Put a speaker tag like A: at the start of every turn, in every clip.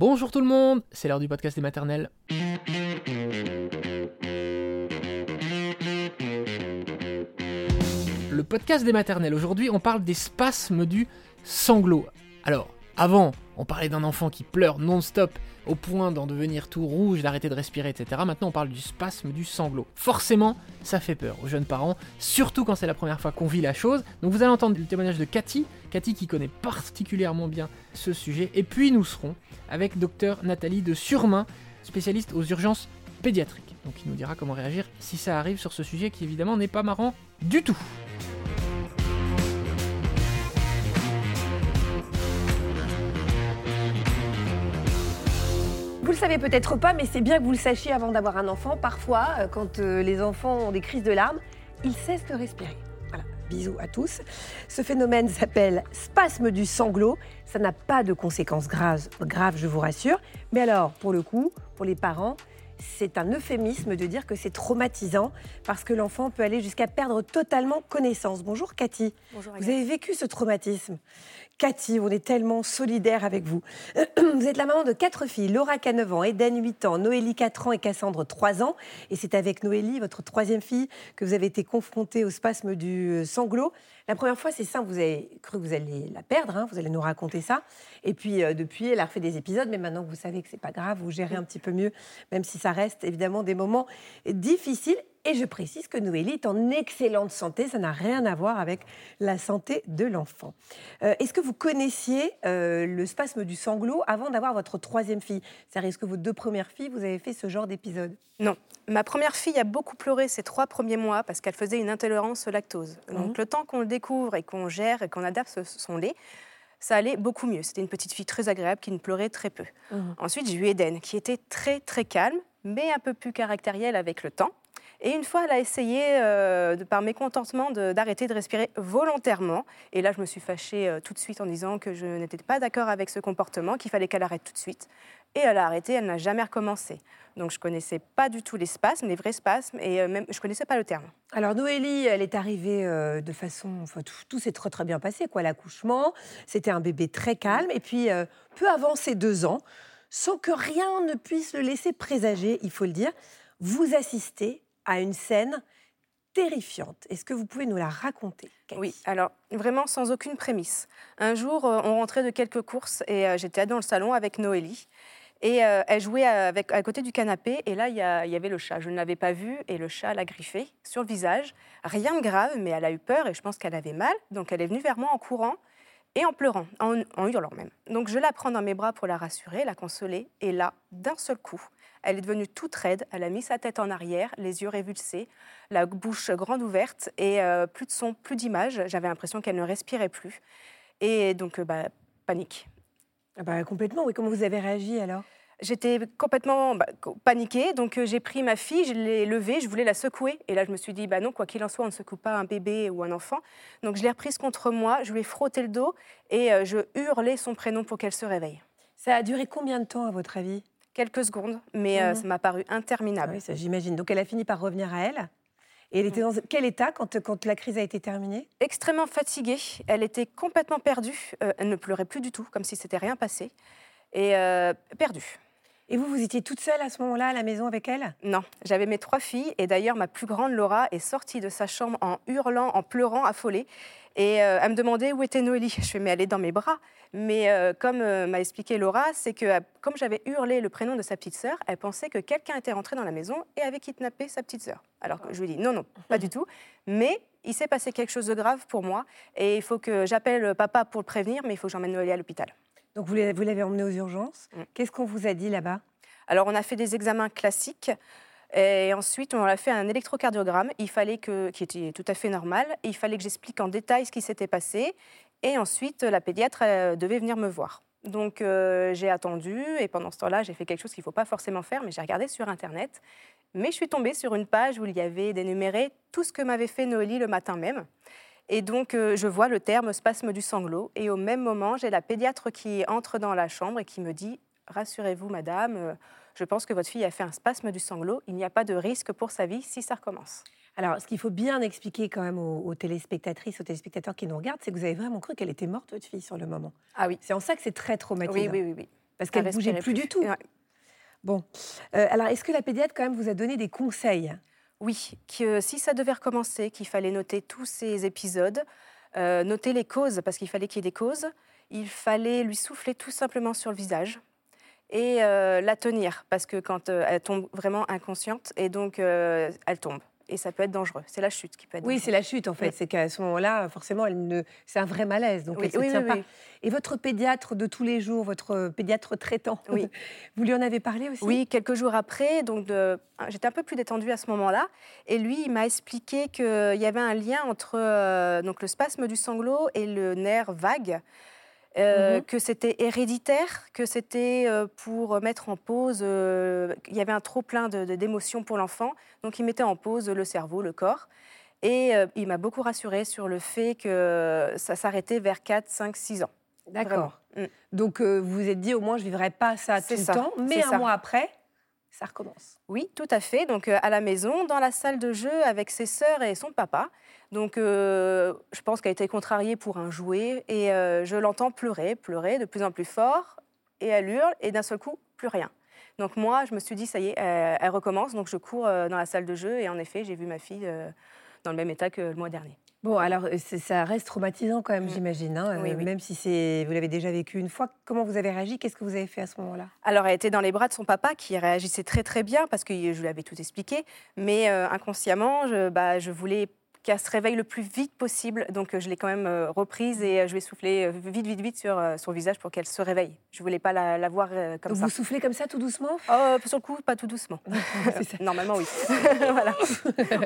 A: Bonjour tout le monde, c'est l'heure du podcast des maternelles. Le podcast des maternelles, aujourd'hui on parle des spasmes du sanglot. Alors, avant, on parlait d'un enfant qui pleure non-stop au point d'en devenir tout rouge, d'arrêter de respirer, etc. Maintenant, on parle du spasme du sanglot. Forcément, ça fait peur aux jeunes parents, surtout quand c'est la première fois qu'on vit la chose. Donc, vous allez entendre le témoignage de Cathy, Cathy qui connaît particulièrement bien ce sujet. Et puis, nous serons avec docteur Nathalie de Surmain, spécialiste aux urgences pédiatriques. Donc, il nous dira comment réagir si ça arrive sur ce sujet qui, évidemment, n'est pas marrant du tout.
B: Vous le savez peut-être pas, mais c'est bien que vous le sachiez avant d'avoir un enfant. Parfois, euh, quand euh, les enfants ont des crises de larmes, ils cessent de respirer. Voilà, bisous à tous. Ce phénomène s'appelle spasme du sanglot. Ça n'a pas de conséquences graves, graves, je vous rassure. Mais alors, pour le coup, pour les parents, c'est un euphémisme de dire que c'est traumatisant parce que l'enfant peut aller jusqu'à perdre totalement connaissance. Bonjour Cathy.
C: Bonjour.
B: Vous avez vécu ce traumatisme. Cathy, on est tellement solidaire avec vous. Vous êtes la maman de quatre filles, Laura qui a 9 ans, Eden 8 ans, Noélie 4 ans et Cassandre 3 ans. Et c'est avec Noélie, votre troisième fille, que vous avez été confrontée au spasme du sanglot. La première fois, c'est simple, vous avez cru que vous alliez la perdre, hein, vous allez nous raconter ça. Et puis euh, depuis, elle a refait des épisodes, mais maintenant que vous savez que c'est pas grave, vous gérez un petit peu mieux, même si ça reste évidemment des moments difficiles. Et je précise que Noélie est en excellente santé, ça n'a rien à voir avec la santé de l'enfant. Euh, est-ce que vous connaissiez euh, le spasme du sanglot avant d'avoir votre troisième fille? C'est-à-dire, est-ce que vos deux premières filles, vous avez fait ce genre d'épisode?
C: Non. Ma première fille a beaucoup pleuré ces trois premiers mois parce qu'elle faisait une intolérance au lactose. Donc
B: Mhm.
C: le temps qu'on le découvre et qu'on gère et qu'on adapte son lait, ça allait beaucoup mieux. C'était une petite fille très agréable qui ne pleurait très peu.
B: Mhm.
C: Ensuite, j'ai eu Eden qui était très très calme, mais un peu plus caractérielle avec le temps. Et une fois, elle a essayé, euh, par mécontentement, d'arrêter de, respirer volontairement. Et là, je me suis fâchée euh, tout de suite en disant que je n'étais pas d'accord avec ce comportement, qu'il fallait qu'elle arrête tout de suite. Et elle a arrêté, elle n'a jamais recommencé. Donc, je connaissais pas du tout les spasmes, les vrais spasmes, et euh, même, je connaissais pas le terme.
B: Alors Noélie, elle est arrivée de façon, tout, s'est très très bien passé, quoi. L'accouchement, c'était un bébé très calme, et puis peu avant ses deux ans, sans que rien ne puisse le laisser présager, il faut le dire, vous assistez à une scène terrifiante. Est-ce que vous pouvez nous la raconter
C: Oui, alors vraiment sans aucune prémisse. Un jour, euh, on rentrait de quelques courses et euh, j'étais dans le salon avec Noélie. Et euh, elle jouait avec, à côté du canapé et là, il y, avait le chat. Je ne l'avais pas vu et le chat l'a griffé sur le visage. Rien de grave, mais elle a eu peur et je pense qu'elle avait mal. Donc elle est venue vers moi en courant et en pleurant, en hurlant même. Donc je la prends dans mes bras pour la rassurer, la consoler. Et là, d'un seul coup, elle est devenue toute raide. Elle a mis sa tête en arrière, les yeux révulsés, la bouche grande ouverte et euh, plus de son, plus d'image. J'avais l'impression qu'elle ne respirait plus. Et donc, euh, bah, panique.
B: Ah bah, Complètement, oui. Comment vous avez réagi alors?
C: J'étais complètement bah, paniquée, donc euh, j'ai pris ma fille, je l'ai levée, je voulais la secouer. Et là, je me suis dit, bah non, quoi qu'il en soit, on ne secoue pas un bébé ou un enfant. Donc je l'ai reprise contre moi, je lui ai frotté le dos et euh, je hurlais son prénom pour qu'elle se réveille.
B: Ça a duré combien de temps à votre avis?
C: Quelques secondes, mais euh,
B: Mhm.
C: ça m'a paru interminable.
B: oui, ça j'imagine. Donc elle a fini par revenir à elle. Et elle était dans quel état quand, quand la crise a été terminée?
C: Extrêmement fatiguée, elle était complètement perdue, Euh, elle ne pleurait plus du tout, comme si c'était rien passé, et euh, perdue.
B: Et vous, vous étiez toute seule à ce moment-là à la maison avec elle?
C: Non, j'avais mes trois filles et d'ailleurs ma plus grande Laura est sortie de sa chambre en hurlant, en pleurant, affolée. Et euh, elle me demandait où était Noélie. Je fais mais elle dans mes bras. Mais euh, comme euh, m'a expliqué Laura, c'est que euh, comme j'avais hurlé le prénom de sa petite sœur, elle pensait que quelqu'un était rentré dans la maison et avait kidnappé sa petite sœur. Alors que je lui dit non, non, pas du tout. Mais il s'est passé quelque chose de grave pour moi et il faut que j'appelle papa pour le prévenir, mais il faut que j'emmène Noélie à l'hôpital.
B: Donc vous l'avez emmenée aux urgences.
C: Mm.
B: Qu'est-ce qu'on vous a dit là-bas?
C: Alors, on a fait des examens classiques. Et ensuite, on a fait un électrocardiogramme. Il fallait que, qui était tout à fait normal. Il fallait que j'explique en détail ce qui s'était passé. Et ensuite, la pédiatre euh, devait venir me voir. Donc, euh, j'ai attendu. Et pendant ce temps-là, j'ai fait quelque chose qu'il ne faut pas forcément faire, mais j'ai regardé sur Internet. Mais je suis tombée sur une page où il y avait dénuméré tout ce que m'avait fait Noélie le matin même. Et donc, euh, je vois le terme spasme du sanglot. Et au même moment, j'ai la pédiatre qui entre dans la chambre et qui me dit Rassurez-vous, madame, euh, je pense que votre fille a fait un spasme du sanglot. Il n'y a pas de risque pour sa vie si ça recommence.
B: Alors, ce qu'il faut bien expliquer quand même aux, aux téléspectatrices, aux téléspectateurs qui nous regardent, c'est que vous avez vraiment cru qu'elle était morte, votre fille, sur le moment.
C: Ah oui.
B: C'est en ça que c'est très traumatisant.
C: Oui, oui, oui, oui.
B: Parce qu'elle ne bougeait plus, du tout. Bon. Euh, alors, est-ce que la pédiatre, quand même, vous a donné des conseils
C: Oui, que si ça devait recommencer, qu'il fallait noter tous ces épisodes, euh, noter les causes, parce qu'il fallait qu'il y ait des causes. Il fallait lui souffler tout simplement sur le visage et euh, la tenir, parce que quand elle tombe vraiment inconsciente, et donc elle tombe et ça peut être dangereux. C'est la chute qui peut être
B: Oui, c'est la chute en fait. C'est qu'à ce moment-là, forcément, elle ne... c'est un vrai malaise, donc elle ne tient pas. Et votre pédiatre de tous les jours, votre pédiatre traitant, vous lui en avez parlé aussi?
C: Oui, quelques jours après. Donc de... j'étais un peu plus détendue à ce moment-là, et lui, il m'a expliqué qu'il y avait un lien entre euh, donc le spasme du sanglot et le nerf vague. Euh, mmh que c'était héréditaire, que c'était euh, pour mettre en pause, euh, il y avait un trop plein d'émotions pour l'enfant, donc il mettait en pause le cerveau, le corps. Et il m'a beaucoup rassurée sur le fait que ça s'arrêtait vers 4, 5, 6 ans.
B: D'accord. Mmh. Donc vous vous êtes dit, au moins je ne vivrai pas ça tout le temps, mais un mois après, ça recommence.
C: Oui, tout à fait. Donc à la maison, dans la salle de jeu avec ses sœurs et son papa. Donc, euh, je pense qu'elle a été contrariée pour un jouet et euh, je l'entends pleurer, pleurer de plus en plus fort et elle hurle et d'un seul coup, plus rien. Donc moi, je me suis dit, ça y est, elle, recommence. Donc je cours euh, dans la salle de jeu et en effet, j'ai vu ma fille dans le même état que le mois dernier.
B: Bon, alors ça reste traumatisant quand même, mmh. j'imagine, hein, même si c'est vous l'avez déjà vécu une fois. Comment vous avez réagi? Qu'est-ce que vous avez fait à ce moment-là?
C: Alors, elle était dans les bras de son papa qui réagissait très très bien parce que je lui avais tout expliqué, mais inconsciemment, je, bah, je voulais qu'elle se réveille le plus vite possible. Donc euh, je l'ai quand même euh, reprise et euh, je vais souffler vite, vite, vite sur son visage pour qu'elle se réveille. Je voulais pas la, voir comme
B: ça. Vous soufflez comme ça tout doucement?
C: Oh, Sur le coup, pas tout doucement. Normalement, oui. voilà.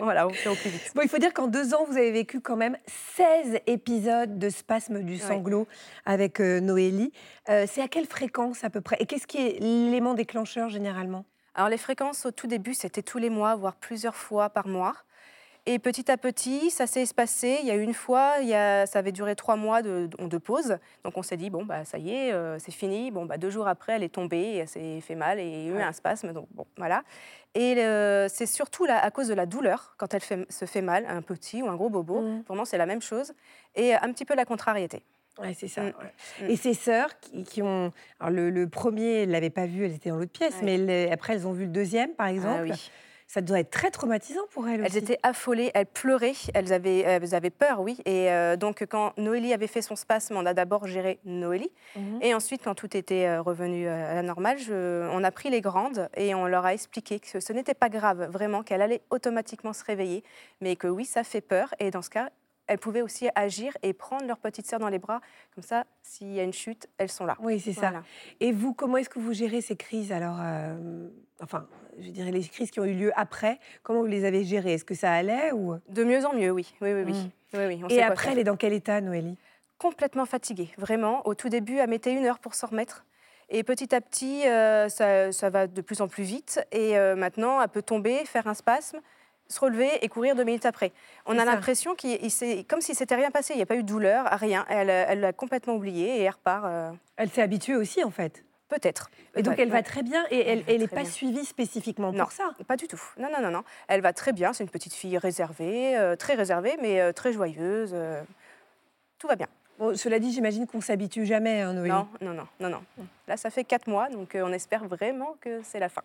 C: voilà, on fait au plus vite.
B: Bon, il faut dire qu'en deux ans, vous avez vécu quand même 16 épisodes de spasme du sanglot avec Noélie. C'est à quelle fréquence à peu près? Et qu'est-ce qui est l'élément déclencheur généralement?
C: Alors les fréquences au tout début, c'était tous les mois, voire plusieurs fois par mois. Et petit à petit, ça s'est espacé. Il y a eu une fois, il y a, ça avait duré trois mois de, de pause. Donc on s'est dit, bon, bah, ça y est, euh, c'est fini. Bon, bah, deux jours après, elle est tombée, et elle s'est fait mal et il y a eu un spasme. Donc bon, voilà. Et c'est surtout à cause de la douleur, quand elle fait, se fait mal, un petit ou un gros bobo. Mmh. Vraiment, c'est la même chose. Et un petit peu la contrariété.
B: Oui, c'est ça. Mmh. Mmh. Et ses sœurs qui, ont. Alors le, premier, elles ne l'avaient pas vu, elles étaient dans l'autre pièce, mais après, elles ont vu le deuxième, par ah exemple. oui. Ça doit être très traumatisant pour elles.
C: Elles étaient affolées, elles pleuraient, elles avaient, elles avaient peur, oui. Et euh, donc, quand Noélie avait fait son spasme, on a d'abord géré Noélie. Mhm. Et ensuite, quand tout était euh, revenu euh, à la normale, on a pris les grandes et on leur a expliqué que ce n'était pas grave, vraiment, qu'elle allait automatiquement se réveiller, mais que oui, ça fait peur. Et dans ce cas, elles pouvaient aussi agir et prendre leur petite sœur dans les bras. Comme ça, s'il y a une chute, elles sont là.
B: Oui, c'est ça. Et vous, comment est-ce que vous gérez ces crises alors euh, Enfin, je dirais les crises qui ont eu lieu après, comment vous les avez gérées? Est-ce que ça allait ou?
C: De mieux en mieux, oui. Oui, oui, oui.
B: Mmh. oui, et après, elle est dans quel état, Noélie?
C: Complètement fatiguée, vraiment. Au tout début, elle mettait une heure pour s'en remettre. Et petit à petit, euh, ça, ça, va de plus en plus vite. Et euh, maintenant, elle peut tomber, faire un spasme se relever et courir deux minutes après. On a l'impression qu'il comme si c'était rien passé, il n'y a pas eu de douleur, rien. Elle l'a complètement oublié et elle repart. Euh.
B: Elle s'est habituée aussi en fait.
C: Peut-être.
B: Et donc elle va très bien et elle n'est pas suivie spécifiquement pour ça
C: Pas du tout. Non, non, non, non. Elle va très bien. C'est une petite fille réservée, euh, très réservée, mais euh, très joyeuse. tout va bien.
B: cela dit, j'imagine qu'on s'habitue jamais, hein, Noélie.
C: Non, non, non, non, non. Là, ça fait quatre mois, donc on espère vraiment que c'est la fin.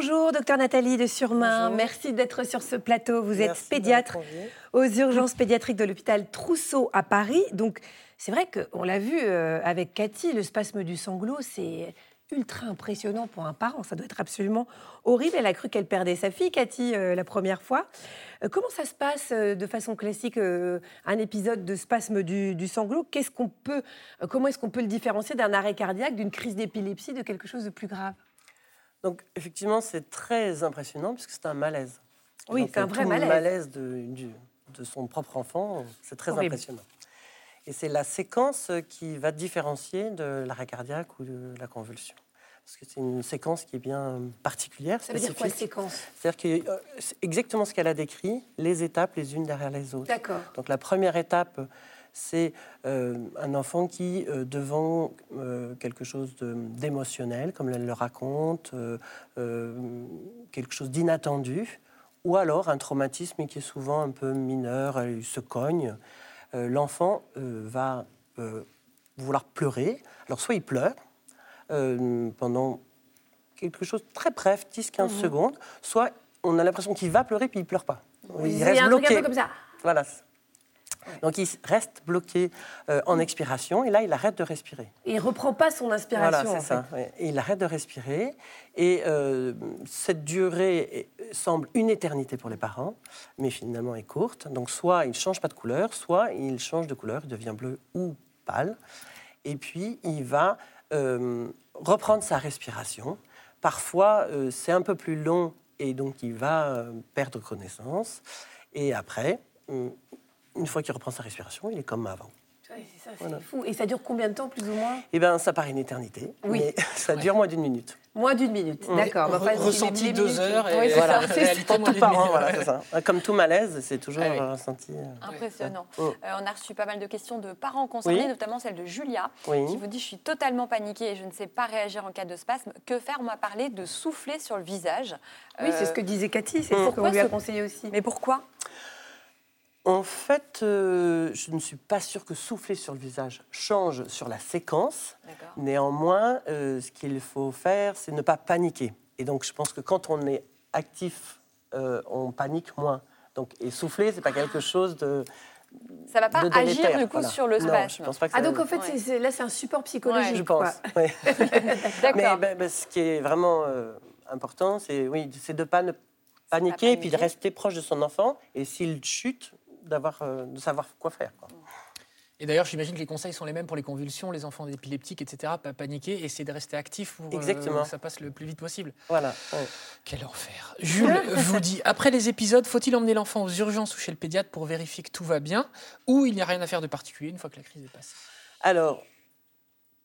B: Bonjour, docteur Nathalie de Surmain. Merci d'être sur ce plateau. Vous êtes pédiatre aux urgences pédiatriques de l'hôpital Trousseau à Paris. Donc, c'est vrai qu'on l'a vu euh, avec Cathy, le spasme du sanglot, c'est ultra impressionnant pour un parent. Ça doit être absolument horrible. Elle a cru qu'elle perdait sa fille, Cathy, euh, la première fois. Euh, comment ça se passe de façon classique, un épisode de spasme du, du sanglot? Qu'est-ce qu'on peut, Comment est-ce qu'on peut le différencier d'un arrêt cardiaque, d'une crise d'épilepsie, de quelque chose de plus grave?
D: Donc, effectivement, c'est très impressionnant puisque c'est un malaise.
B: Oui, c'est un vrai malaise.
D: Le malaise de, de, son propre enfant, c'est très impressionnant. Et c'est la séquence qui va différencier de l'arrêt cardiaque ou de la convulsion. Parce que c'est une séquence qui est bien particulière.
B: Ça veut dire quoi, séquence?
D: C'est-à-dire que euh, c'est exactement ce qu'elle a décrit, les étapes les unes derrière les autres.
B: D'accord.
D: Donc la première étape, c'est euh, un enfant qui, euh, devant euh, quelque chose d'émotionnel, comme elle le raconte, quelque chose d'inattendu, ou alors un traumatisme qui est souvent un peu mineur, il se cogne, l'enfant va vouloir pleurer. Alors, soit il pleure pendant quelque chose de très bref, 10-15 secondes, soit on a l'impression qu'il va pleurer puis il pleure pas. Il reste
B: a un truc un
D: bloqué.
B: peu comme ça.
D: Voilà. Donc il reste bloqué euh, en expiration et là il arrête de respirer.
B: Et il reprend pas son inspiration.
D: Voilà, c'est ça. Et il arrête de respirer et euh, cette durée semble une éternité pour les parents, mais finalement est courte. Donc soit il change pas de couleur, soit il change de couleur, il devient bleu ou pâle. Et puis il va euh, reprendre sa respiration. Parfois c'est un peu plus long et donc il va perdre connaissance. Et après, une fois qu'il reprend sa respiration, il est comme avant.
B: C'est ça, c'est
D: Voilà.
B: fou. Et ça dure combien de temps, plus ou moins?
D: Eh bien, ça paraît une éternité,
B: Oui.
D: mais ça dure moins d'une minute.
B: Moins d'une minute.
D: Mm.
B: D'accord.
A: Re- ressenti deux
B: minutes-
A: heures et
B: Oui, c'est
A: voilà,
B: ça,
A: réalité
B: ça.
A: moins d'une
D: Par an,
A: minute.
D: voilà, c'est ça. Comme tout malaise, c'est toujours
A: Ah oui.
D: ressenti. euh,
E: Impressionnant.
D: Ouais.
E: Euh, on a reçu pas mal de questions de parents concernés,
D: Oui.
E: notamment celle de Julia,
D: Oui.
E: qui vous dit Je suis totalement paniquée et je ne sais pas réagir en cas de spasme. Que faire? On m'a parlé de souffler sur le visage.
B: Oui, c'est
E: Euh,
B: ce que disait Cathy, c'est
D: Mm.
B: ce qu'on
E: Pourquoi
B: lui a conseillé aussi.
E: Mais pourquoi?
D: En fait, euh, je ne suis pas sûre que souffler sur le visage change sur la séquence. Néanmoins, euh, ce qu'il faut faire, c'est ne pas paniquer. Et donc, je pense que quand on est actif, euh, on panique moins. Donc, et souffler, c'est pas quelque chose de,
E: Ça va pas agir du coup
D: voilà.
E: sur le
D: Non,
E: spasme.
D: je pense pas que
B: Ah, donc en fait,
E: Ouais.
B: c'est- là, c'est un support psychologique.
D: je
B: quoi.
D: pense. ouais.
E: D'accord.
D: Mais ben, ben, ce qui est vraiment euh, important, c'est oui, c'est de pas ne paniquer, et puis de
E: paniquer.
D: rester proche de son enfant. Et s'il chute, d'avoir, euh, de savoir quoi faire. quoi.
A: Et d'ailleurs, j'imagine que les conseils sont les mêmes pour les convulsions, les enfants épileptiques, etc. Pas paniquer, essayer de rester actif pour euh,
D: Exactement.
A: que ça passe le plus vite possible.
D: Voilà. ouais.
A: Quel enfer. Jules vous dit après les épisodes, faut-il emmener l'enfant aux urgences ou chez le pédiatre pour vérifier que tout va bien ou il n'y a rien à faire de particulier une fois que la crise est passée?
D: Alors,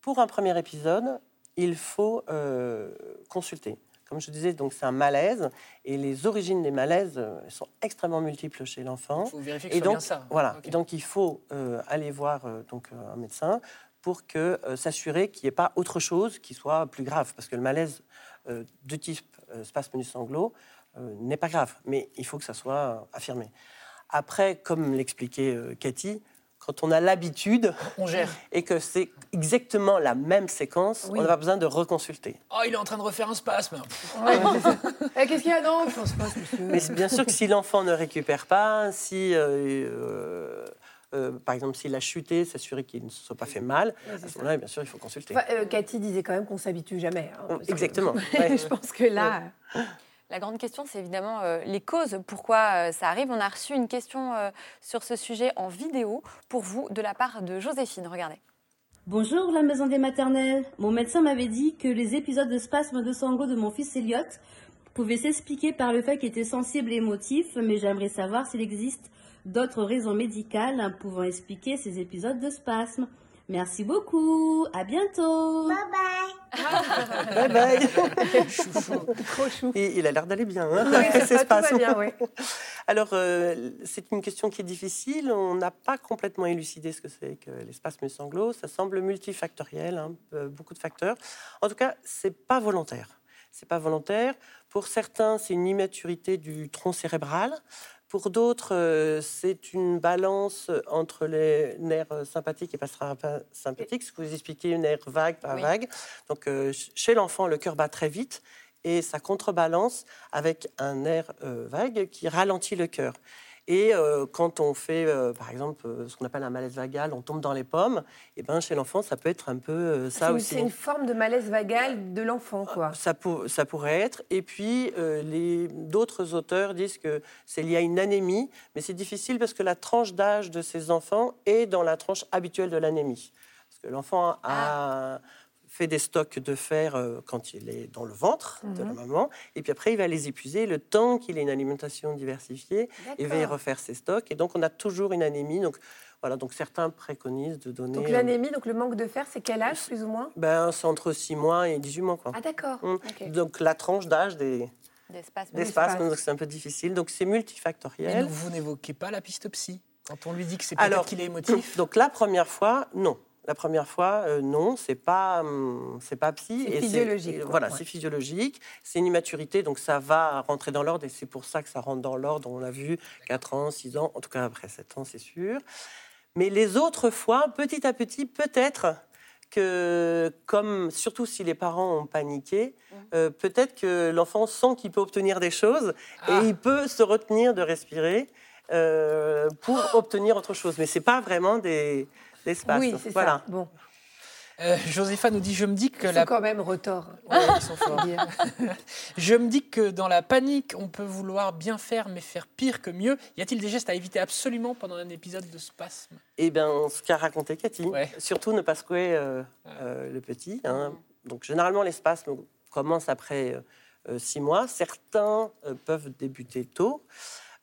D: pour un premier épisode, il faut euh, consulter. Comme je disais, donc c'est un malaise, et les origines des malaises euh, sont extrêmement multiples chez l'enfant.
A: Il faut vérifier que
D: Et donc,
A: bien ça.
D: voilà. Et donc, il faut euh, aller voir euh, donc, un médecin pour que s'assurer qu'il n'y ait pas autre chose qui soit plus grave. Parce que le malaise de type spasme du sanglot n'est pas grave, mais il faut que ça soit affirmé. Après, comme l'expliquait Cathy, quand on a l'habitude
A: On gère.
D: et que c'est exactement la même séquence,
B: Oui.
D: on n'a pas besoin de reconsulter.
A: Oh, il est en train de refaire un spasme.
B: Ouais. Eh, Qu'est-ce qu'il y a Non, je pense pas, monsieur.
D: Mais c'est bien sûr que si l'enfant ne récupère pas, si, euh, euh, euh, par exemple, s'il a chuté, s'assurer qu'il ne se soit pas fait mal, à ce moment-là, bien sûr, il faut consulter.
B: Enfin, euh, Cathy disait quand même qu'on s'habitue jamais. hein, que-
D: Exactement. Ouais.
B: je pense que là,
E: La grande question, c'est évidemment euh, les causes, pourquoi euh, ça arrive. On a reçu une question euh, sur ce sujet en vidéo pour vous de la part de Joséphine. Regardez.
F: Bonjour la maison des maternelles. Mon médecin m'avait dit que les épisodes de spasme de sanglots de mon fils Elliot pouvaient s'expliquer par le fait qu'il était sensible et émotif, mais j'aimerais savoir s'il existe d'autres raisons médicales pouvant expliquer ces épisodes de spasme. Merci beaucoup. À bientôt.
D: Bye bye.
B: trop chou.
D: Et il a l'air d'aller bien. Hein,
B: Oui, ça
D: spasmes.
B: bien, oui.
D: Alors, euh, c'est une question qui est difficile. On n'a pas complètement élucidé ce que c'est que les spasmes sanglots. Ça semble multifactoriel, hein, euh, beaucoup de facteurs. En tout cas, c'est pas volontaire. C'est pas volontaire. Pour certains, c'est une immaturité du tronc cérébral. Pour d'autres, euh, c'est une balance entre les nerfs euh, sympathiques et parasympathiques, ce que vous expliquez, nerf vague par
E: Oui.
D: vague. Donc, euh, ch- chez l'enfant, le cœur bat très vite et ça contrebalance avec un nerf vague qui ralentit le cœur. Et euh, quand on fait, euh, par exemple, euh, ce qu'on appelle un malaise vagal, on tombe dans les pommes, et ben chez l'enfant, ça peut être un peu
B: C'est
D: ça
B: une-
D: aussi.
B: C'est une forme de malaise vagal de l'enfant, quoi.
D: Ça, pour- ça pourrait être. Et puis, les- d'autres auteurs disent que c'est lié à une anémie, mais c'est difficile parce que la tranche d'âge de ces enfants est dans la tranche habituelle de l'anémie. Parce que l'enfant a fait des stocks de fer euh, quand il est dans le ventre de la maman, et puis après, il va les épuiser le temps qu'il ait une alimentation diversifiée, il va y refaire ses stocks, et donc on a toujours une anémie. Donc, voilà, donc certains préconisent de donner...
B: Donc l'anémie, donc le manque de fer, c'est quel âge, plus ou moins?
D: Ben, c'est entre 6 mois et 18 mois. Quoi.
B: Ah, d'accord. Ok.
D: Donc la tranche d'âge des,
E: Des spasmes.
D: des
B: Des
D: spasmes,
B: spasmes.
D: donc c'est un peu difficile. Donc c'est
A: Et
D: multifactoriel.
A: donc, vous n'évoquez pas la piste psy? Quand on lui dit que c'est peut-être qu'il est émotif?
D: Donc la première fois, non. La première fois, euh, non, c'est pas, hum, c'est pas psy.
B: C'est physiologique, quoi,
D: Voilà,
B: ouais.
D: c'est physiologique. C'est une immaturité, donc ça va rentrer dans l'ordre et c'est pour ça que ça rentre dans l'ordre. On l'a vu, 4 ans, 6 ans, en tout cas après 7 ans, c'est sûr. Mais les autres fois, petit à petit, peut-être que, comme surtout si les parents ont paniqué,
E: Mmh.
D: euh, peut-être que l'enfant sent qu'il peut obtenir des choses
A: Ah.
D: et il peut se retenir de respirer euh, pour obtenir autre chose. Mais c'est pas vraiment des,
B: Oui, c'est
D: voilà.
B: ça. Bon,
A: Euh, Josépha nous dit Je me dis que la.
B: quand même retors.
A: Ouais, ils sont forts. Je me dis que dans la panique, on peut vouloir bien faire, mais faire pire que mieux. Y a-t-il des gestes à éviter absolument pendant un épisode de spasme?
D: Et bien, ce qu'a raconté Cathy,
A: Ouais.
D: surtout ne pas secouer euh, euh, le petit. hein. Donc, généralement, les spasmes commencent après euh, euh, six mois. Certains euh, peuvent débuter tôt.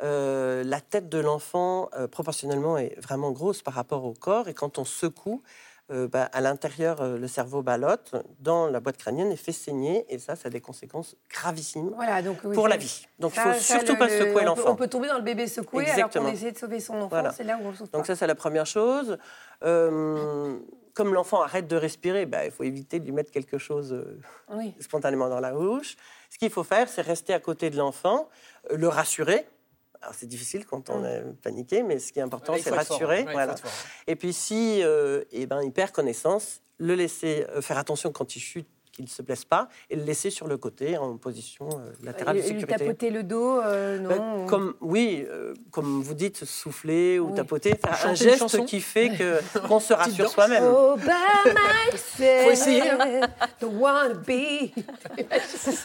D: Euh, la tête de l'enfant, euh, proportionnellement, est vraiment grosse par rapport au corps. Et quand on secoue, euh, bah, à l'intérieur, euh, le cerveau ballotte dans la boîte crânienne et fait saigner. Et ça, ça a des conséquences gravissimes
B: Voilà, donc oui,
D: pour la vie. Donc, il
B: ça-
D: faut
B: ça,
D: surtout
B: le-
D: pas secouer l'enfant.
B: On peut tomber dans le bébé secoué alors
D: Exactement.
B: qu'on essaie de sauver son enfant.
D: Voilà.
B: C'est là où on le sauve
D: Donc
B: pas.
D: ça, c'est la première chose. Euh, comme l'enfant arrête de respirer, bah, il faut éviter de lui mettre quelque chose
B: Oui.
D: spontanément dans la bouche. Ce qu'il faut faire, c'est rester à côté de l'enfant, le rassurer. Alors c'est difficile quand on est paniqué, mais ce qui est important, c'est
A: fort,
D: rassurer. voilà. Et puis si euh, eh ben, il perd connaissance, le laisser euh, faire attention quand il chute, qu'il ne se blesse pas, et le laisser sur le côté en position euh, latérale de
B: Et lui
D: sécurité.
B: tapoter le dos, euh,
D: Ben,
B: non
D: comme oui, euh, comme vous dites, souffler ou
B: Oui.
D: tapoter,
A: Chanter
D: un geste qui fait que qu'on se rassure soi-même.
B: Oh,
A: Faut essayer.
B: wanna be.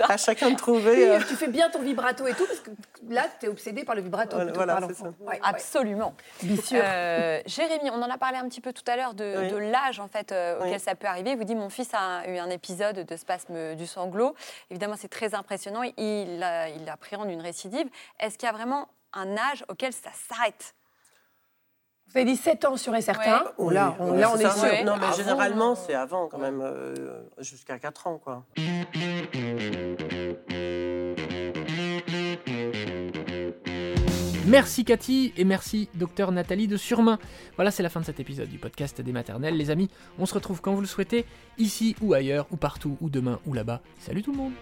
D: À chacun de trouver. euh,
B: Tu fais bien ton vibrato et tout, parce que là, tu es obsédé par le vibrato.
D: Voilà,
B: plutôt
D: voilà,
B: par
D: c'est ça.
B: Ouais.
E: Absolument.
B: Bien sûr.
E: Euh, Jérémy, on en a parlé un petit peu tout à l'heure de,
D: Oui.
E: de l'âge en fait euh, auquel
D: Oui.
E: ça peut arriver. Vous dit mon fils a eu un épisode de spasme du sanglot. Évidemment, c'est très impressionnant. Il, a- il appréhende une récidive. Est-ce qu'il y a vraiment un âge auquel ça s'arrête?
B: Vous avez dit 7 ans sûr et certain.
E: Ouais.
B: Oh, là, on,
D: oui,
B: là, on est
D: ça.
B: sûr.
E: Ouais.
D: Non, mais
B: Avant,
D: généralement, c'est avant quand même, euh, jusqu'à 4 ans, quoi.
A: Merci Cathy et merci docteur Nathalie de Surmain. Voilà, c'est la fin de cet épisode du podcast des maternelles. Les amis, on se retrouve quand vous le souhaitez, ici ou ailleurs, ou partout, ou demain, ou là-bas. Salut tout le monde